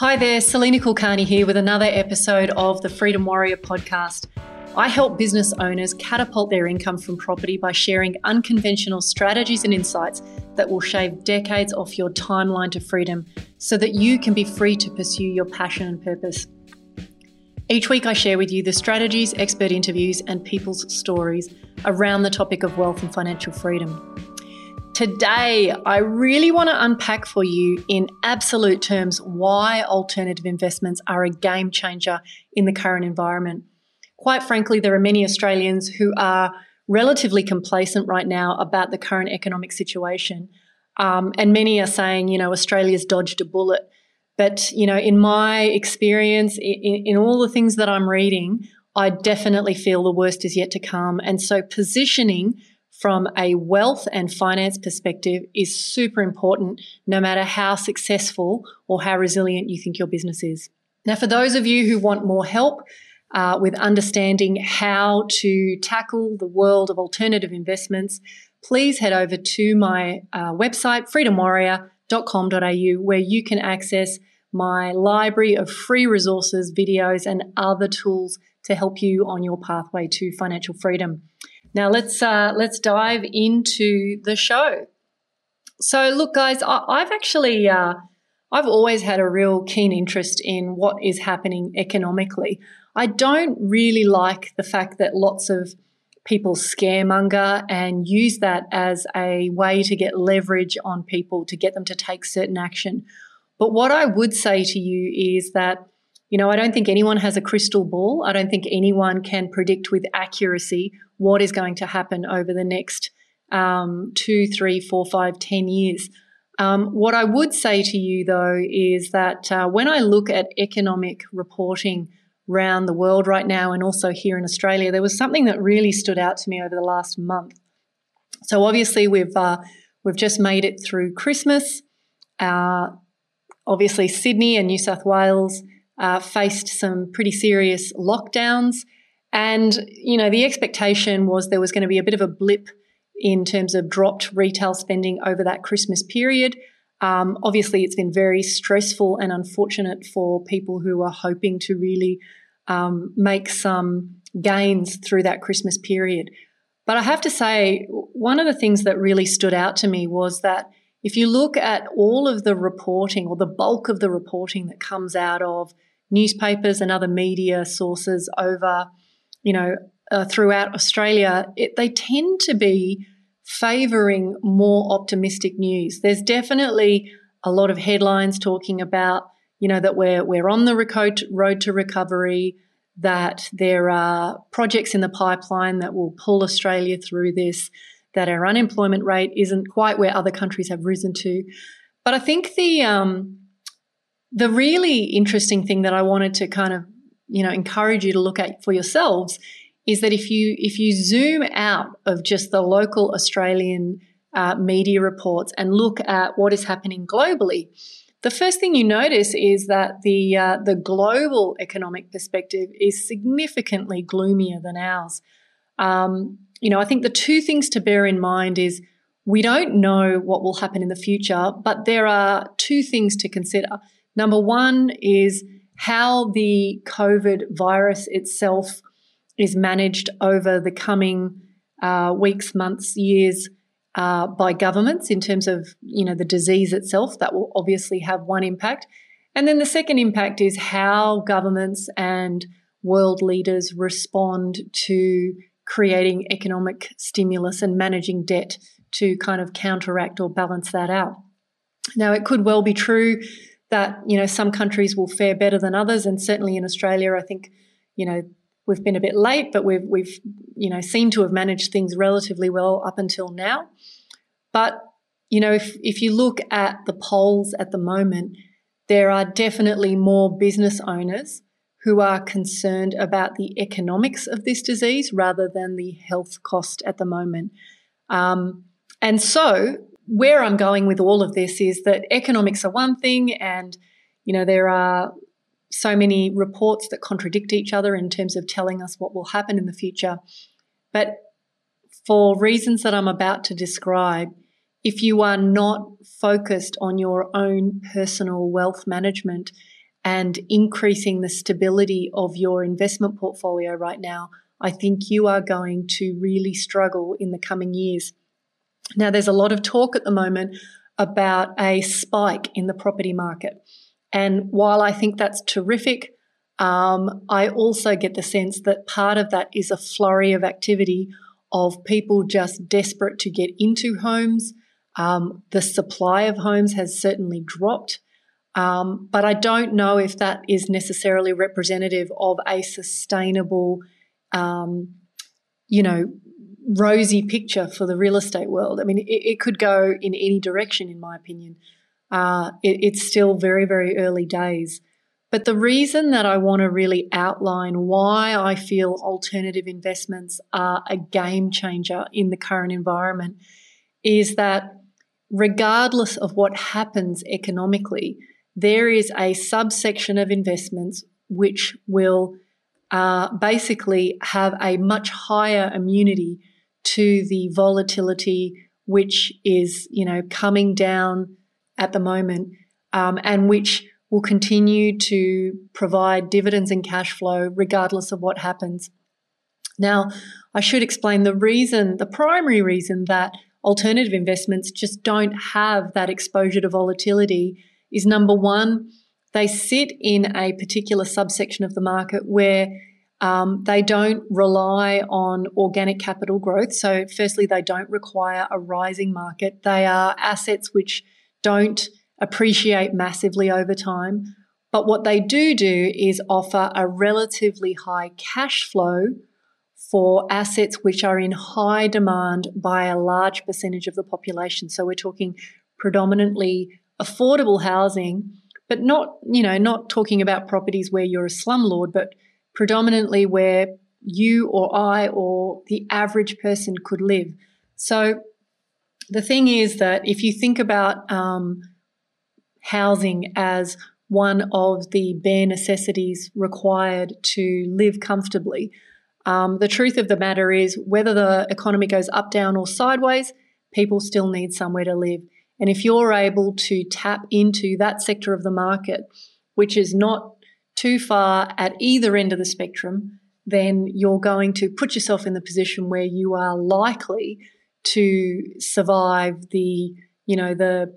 Hi there, Salena Kulkarni here with another episode of the Freedom Warrior podcast. I help business owners catapult their income from property by sharing unconventional strategies and insights that will shave decades off your timeline to freedom so that you can be free to pursue your passion and purpose. Each week, I share with you the strategies, expert interviews, and people's stories around the topic of wealth and financial freedom. Today, I really want to unpack for you in absolute terms why alternative investments are a game changer in the current environment. Quite frankly, there are many Australians who are relatively complacent right now about the current economic situation. Um, and many are saying, you know, Australia's dodged a bullet. But, you know, in my experience, in, in all the things that I'm reading, I definitely feel the worst is yet to come. And so positioning from a wealth and finance perspective is super important, no matter how successful or how resilient you think your business is. Now, for those of you who want more help uh, with understanding how to tackle the world of alternative investments, please head over to my uh, website, freedomwarrior.com.au, where you can access my library of free resources, videos, and other tools to help you on your pathway to financial freedom. Now let's uh, let's dive into the show. So look, guys, I, have actually uh, I've always had a real keen interest in what is happening economically. I don't really like the fact that lots of people scaremonger and use that as a way to get leverage on people to get them to take certain action. But what I would say to you is that you know, I don't think anyone has a crystal ball. I don't think anyone can predict with accuracy what is going to happen over the next um, two, three, four, five, ten years. Um, what I would say to you, though, is that uh, when I look at economic reporting around the world right now and also here in Australia, there was something that really stood out to me over the last month. So obviously, we've uh, we've just made it through Christmas. Uh, obviously, Sydney and New South Wales uh, faced some pretty serious lockdowns. And, you know, the expectation was there was going to be a bit of a blip in terms of dropped retail spending over that Christmas period. Um, obviously, it's been very stressful and unfortunate for people who are hoping to really um, make some gains through that Christmas period. But I have to say, one of the things that really stood out to me was that if you look at all of the reporting or the bulk of the reporting that comes out of newspapers and other media sources over you know, uh, throughout Australia, it, they tend to be favouring more optimistic news. There's definitely a lot of headlines talking about, you know, that we're we're on the road to recovery, that there are projects in the pipeline that will pull Australia through this, that our unemployment rate isn't quite where other countries have risen to. But I think the um, the really interesting thing that I wanted to kind of you know encourage you to look at for yourselves is that if you if you zoom out of just the local Australian uh, media reports and look at what is happening globally, the first thing you notice is that the uh, the global economic perspective is significantly gloomier than ours. Um, you know, I think the two things to bear in mind is we don't know what will happen in the future, but there are two things to consider. Number one is how the COVID virus itself is managed over the coming uh, weeks, months, years uh, by governments in terms of you know the disease itself. That will obviously have one impact, and then the second impact is how governments and world leaders respond to creating economic stimulus and managing debt to kind of counteract or balance that out. Now, it could well be true that you know some countries will fare better than others, and certainly in Australia, I think you know we've been a bit late, but we've we've you know seemed to have managed things relatively well up until now. But you know if if you look at the polls at the moment, there are definitely more business owners who are concerned about the economics of this disease rather than the health cost at the moment. Um, and so where I'm going with all of this is that economics are one thing, and you know there are so many reports that contradict each other in terms of telling us what will happen in the future. But for reasons that I'm about to describe, if you are not focused on your own personal wealth management and increasing the stability of your investment portfolio right now, I think you are going to really struggle in the coming years. Now, there's a lot of talk at the moment about a spike in the property market. And while I think that's terrific, um, I also get the sense that part of that is a flurry of activity of people just desperate to get into homes. Um, the supply of homes has certainly dropped. Um, but I don't know if that is necessarily representative of a sustainable, um, you know, rosy picture for the real estate world. I mean, it, it could go in any direction, in my opinion. Uh, it, it's still very, very early days. But the reason that I want to really outline why I feel alternative investments are a game changer in the current environment is that regardless of what happens economically, there is a subsection of investments which will uh, basically have a much higher immunity to the volatility which is, you know, coming down at the moment, um, and which will continue to provide dividends and cash flow regardless of what happens. Now, I should explain the reason, the primary reason that alternative investments just don't have that exposure to volatility is number one, they sit in a particular subsection of the market where um, they don't rely on organic capital growth. So, firstly, they don't require a rising market. They are assets which don't appreciate massively over time. But what they do do is offer a relatively high cash flow for assets which are in high demand by a large percentage of the population. So we're talking predominantly affordable housing, but not, you know, not talking about properties where you're a slumlord, but predominantly where you or I or the average person could live. So the thing is that if you think about um, housing as one of the bare necessities required to live comfortably. Um, the truth of the matter is, whether the economy goes up, down, or sideways, people still need somewhere to live. And if you're able to tap into that sector of the market, which is not too far at either end of the spectrum, then you're going to put yourself in the position where you are likely to survive the, you know, the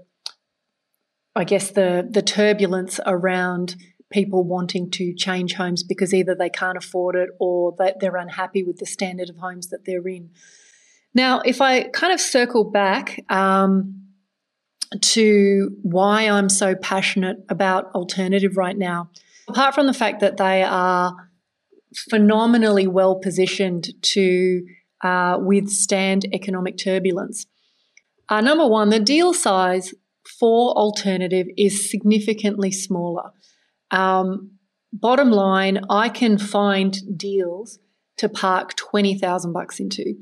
I guess the the turbulence around people wanting to change homes because either they can't afford it or they're unhappy with the standard of homes that they're in. Now, if I kind of circle back um, to why I'm so passionate about alternative right now, apart from the fact that they are phenomenally well positioned to uh, withstand economic turbulence. Uh, number one, the deal size for alternative is significantly smaller. Um, bottom line, I can find deals to park twenty thousand bucks into,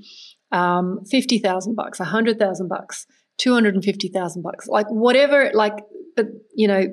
um, fifty thousand bucks, a hundred thousand bucks, two hundred and fifty thousand bucks, like whatever. Like, but you know,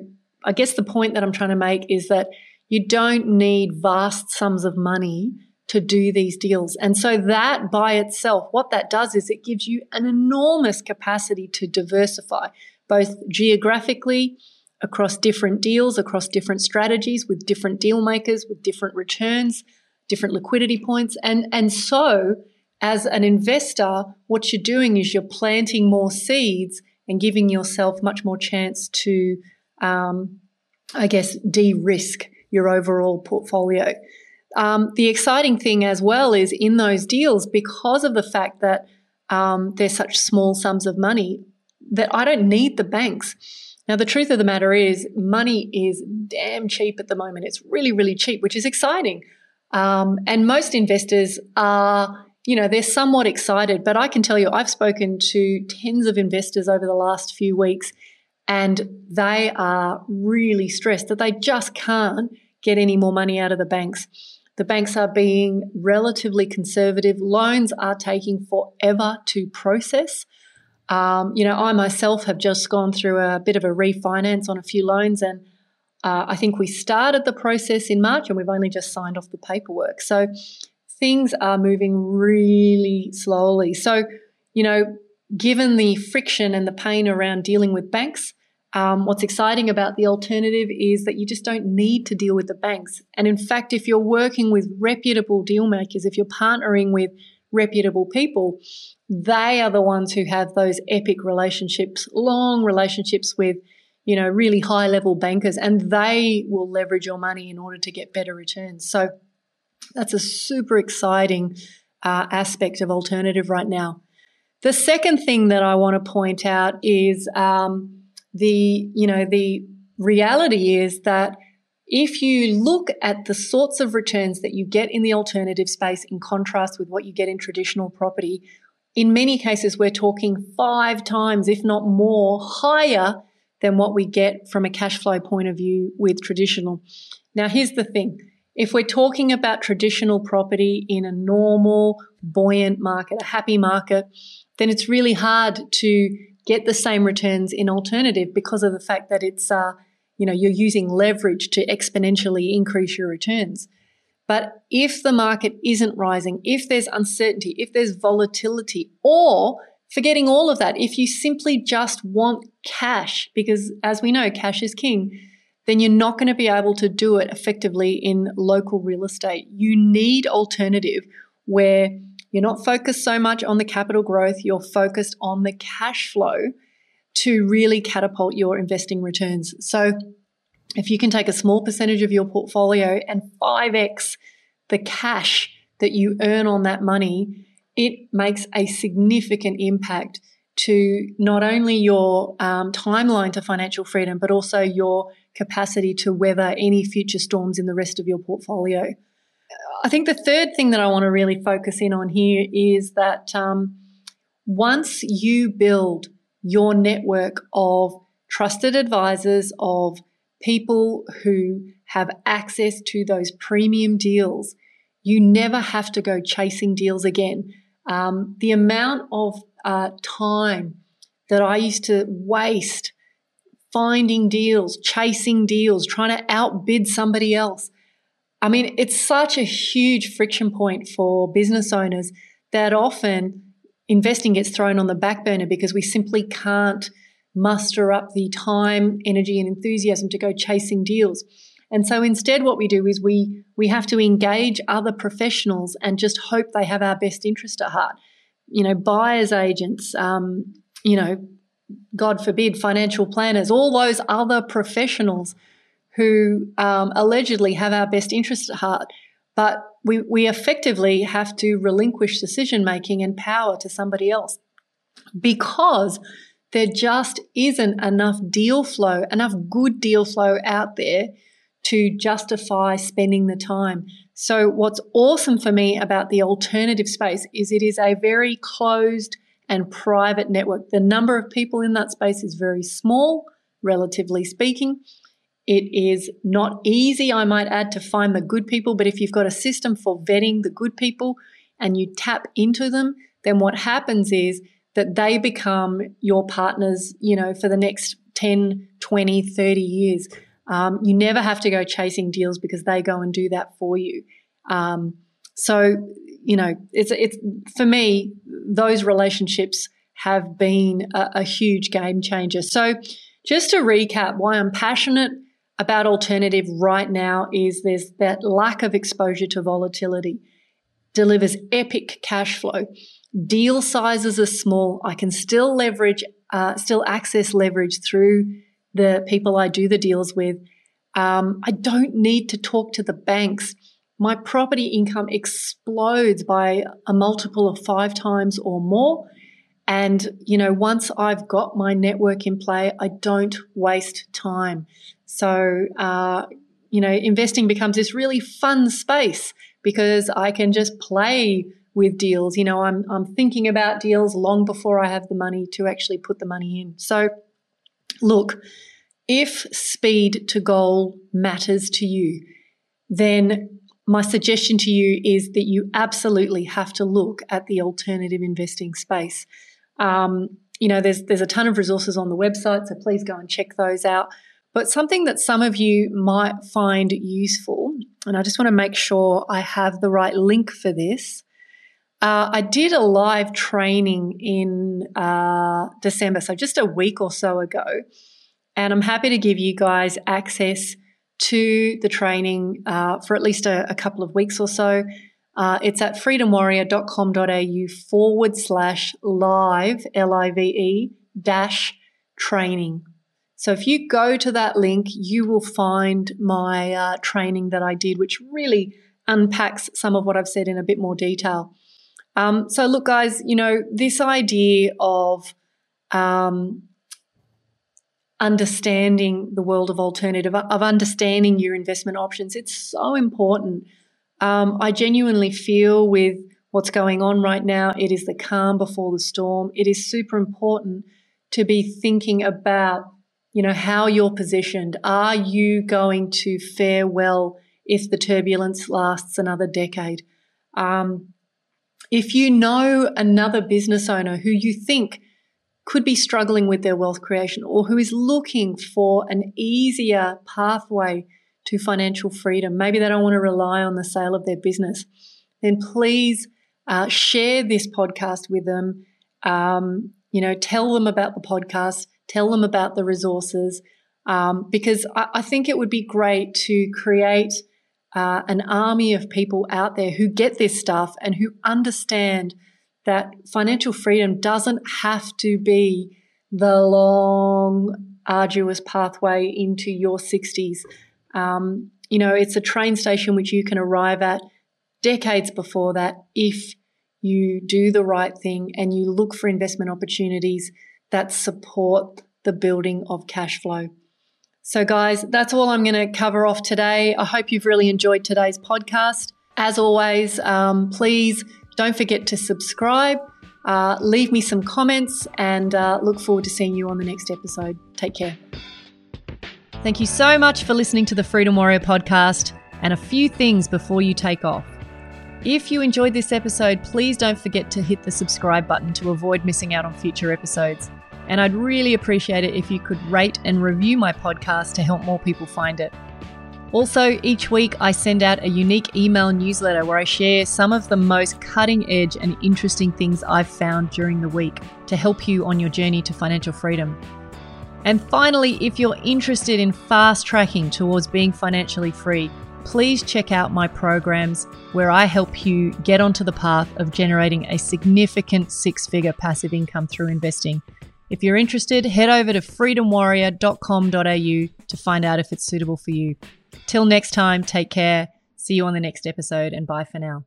I guess the point that I'm trying to make is that you don't need vast sums of money to do these deals. And so that by itself, what that does is it gives you an enormous capacity to diversify both geographically, across different deals, across different strategies, with different deal makers, with different returns, different liquidity points. And, and so, as an investor, what you're doing is you're planting more seeds and giving yourself much more chance to, um, I guess, de risk your overall portfolio. Um, the exciting thing as well is in those deals, because of the fact that um, they're such small sums of money, that I don't need the banks. Now, the truth of the matter is, money is damn cheap at the moment. It's really, really cheap, which is exciting. Um, and most investors are, you know, they're somewhat excited. But I can tell you, I've spoken to tens of investors over the last few weeks, and they are really stressed that they just can't get any more money out of the banks. The banks are being relatively conservative. Loans are taking forever to process. Um, you know, I myself have just gone through a bit of a refinance on a few loans, and uh, I think we started the process in March and we've only just signed off the paperwork. So things are moving really slowly. So, you know, given the friction and the pain around dealing with banks, Um, what's exciting about the alternative is that you just don't need to deal with the banks. And in fact, if you're working with reputable deal makers, if you're partnering with reputable people, they are the ones who have those epic relationships, long relationships with, you know, really high level bankers, and they will leverage your money in order to get better returns. So that's a super exciting uh, aspect of alternative right now. The second thing that I want to point out is um, the, you know, the reality is that if you look at the sorts of returns that you get in the alternative space in contrast with what you get in traditional property, in many cases, we're talking five times, if not more, higher than what we get from a cash flow point of view with traditional. Now, here's the thing. If we're talking about traditional property in a normal, buoyant market, a happy market, then it's really hard to get the same returns in alternative because of the fact that it's, uh, you know, you're using leverage to exponentially increase your returns. But if the market isn't rising, if there's uncertainty, if there's volatility, or forgetting all of that, if you simply just want cash, because as we know, cash is king, then you're not going to be able to do it effectively in local real estate. You need alternative where you're not focused so much on the capital growth, you're focused on the cash flow to really catapult your investing returns. So if you can take a small percentage of your portfolio and 5x the cash that you earn on that money, it makes a significant impact to not only your um, timeline to financial freedom, but also your capacity to weather any future storms in the rest of your portfolio. I think the third thing that I want to really focus in on here is that um, once you build your network of trusted advisors, of people who have access to those premium deals, you never have to go chasing deals again. Um, the amount of uh, time that I used to waste finding deals, chasing deals, trying to outbid somebody else. I mean, it's such a huge friction point for business owners that often investing gets thrown on the back burner because we simply can't muster up the time, energy, and enthusiasm to go chasing deals. And so instead, what we do is we we have to engage other professionals and just hope they have our best interest at heart. You know, buyers agents, um, you know, God forbid, financial planners, all those other professionals who um, allegedly have our best interests at heart. But we, we effectively have to relinquish decision making and power to somebody else because there just isn't enough deal flow, enough good deal flow out there to justify spending the time. So, what's awesome for me about the alternative space is it is a very closed and private network. The number of people in that space is very small, relatively speaking. It is not easy, I might add, to find the good people, but if you've got a system for vetting the good people and you tap into them, then what happens is that they become your partners, you know, for the next 10, 20, 30 years. Um, you never have to go chasing deals because they go and do that for you. Um, so, you know, it's, it's for me, those relationships have been a, a huge game changer. So, just to recap, why I'm passionate about alternative right now is there's that lack of exposure to volatility, delivers epic cash flow. Deal sizes are small. I can still leverage, uh, still access leverage through the people I do the deals with. Um, I don't need to talk to the banks. My property income explodes by a multiple of five times or more. And, you know, once I've got my network in play, I don't waste time. So, uh, you know, investing becomes this really fun space because I can just play with deals. You know, I'm, I'm thinking about deals long before I have the money to actually put the money in. So, look, if speed to goal matters to you, then my suggestion to you is that you absolutely have to look at the alternative investing space. Um, you know, there's there's a ton of resources on the website, so please go and check those out. But something that some of you might find useful, and I just want to make sure I have the right link for this. Uh, I did a live training in uh, December, so just a week or so ago, And I'm happy to give you guys access to the training uh, for at least a, a, couple of weeks or so. Uh, it's at freedomwarrior.com.au forward slash live, L I V E, dash training. So if you go to that link, you will find my uh, training that I did, which really unpacks some of what I've said in a bit more detail. Um, so look, guys, you know, this idea of um, understanding the world of alternative, of understanding your investment options, it's so important. Um, I genuinely feel with what's going on right now, it is the calm before the storm. It is super important to be thinking about, you know, how you're positioned. Are you going to fare well if the turbulence lasts another decade? Um, if you know another business owner who you think could be struggling with their wealth creation or who is looking for an easier pathway to financial freedom, maybe they don't want to rely on the sale of their business, then please uh, share this podcast with them. Um, you know, tell them about the podcast, tell them about the resources, um, because I, I, think it would be great to create uh, an army of people out there who get this stuff and who understand that financial freedom doesn't have to be the long, arduous pathway into your 60s. Um, you know, it's a train station which you can arrive at decades before that if you do the right thing and you look for investment opportunities that support the building of cash flow. So, guys, that's all I'm going to cover off today. I hope you've really enjoyed today's podcast. As always, um, please don't forget to subscribe, uh, leave me some comments, and uh, look forward to seeing you on the next episode. Take care. Thank you so much for listening to the Freedom Warrior podcast. And a few things before you take off. If you enjoyed this episode, please don't forget to hit the subscribe button to avoid missing out on future episodes. And I'd really appreciate it if you could rate and review my podcast to help more people find it. Also, each week I send out a unique email newsletter where I share some of the most cutting edge and interesting things I've found during the week to help you on your journey to financial freedom. And finally, if you're interested in fast tracking towards being financially free, please check out my programs where I help you get onto the path of generating a significant six figure passive income through investing. If you're interested, head over to freedomwarrior.com.au to find out if it's suitable for you. Till next time, take care. See you on the next episode and bye for now.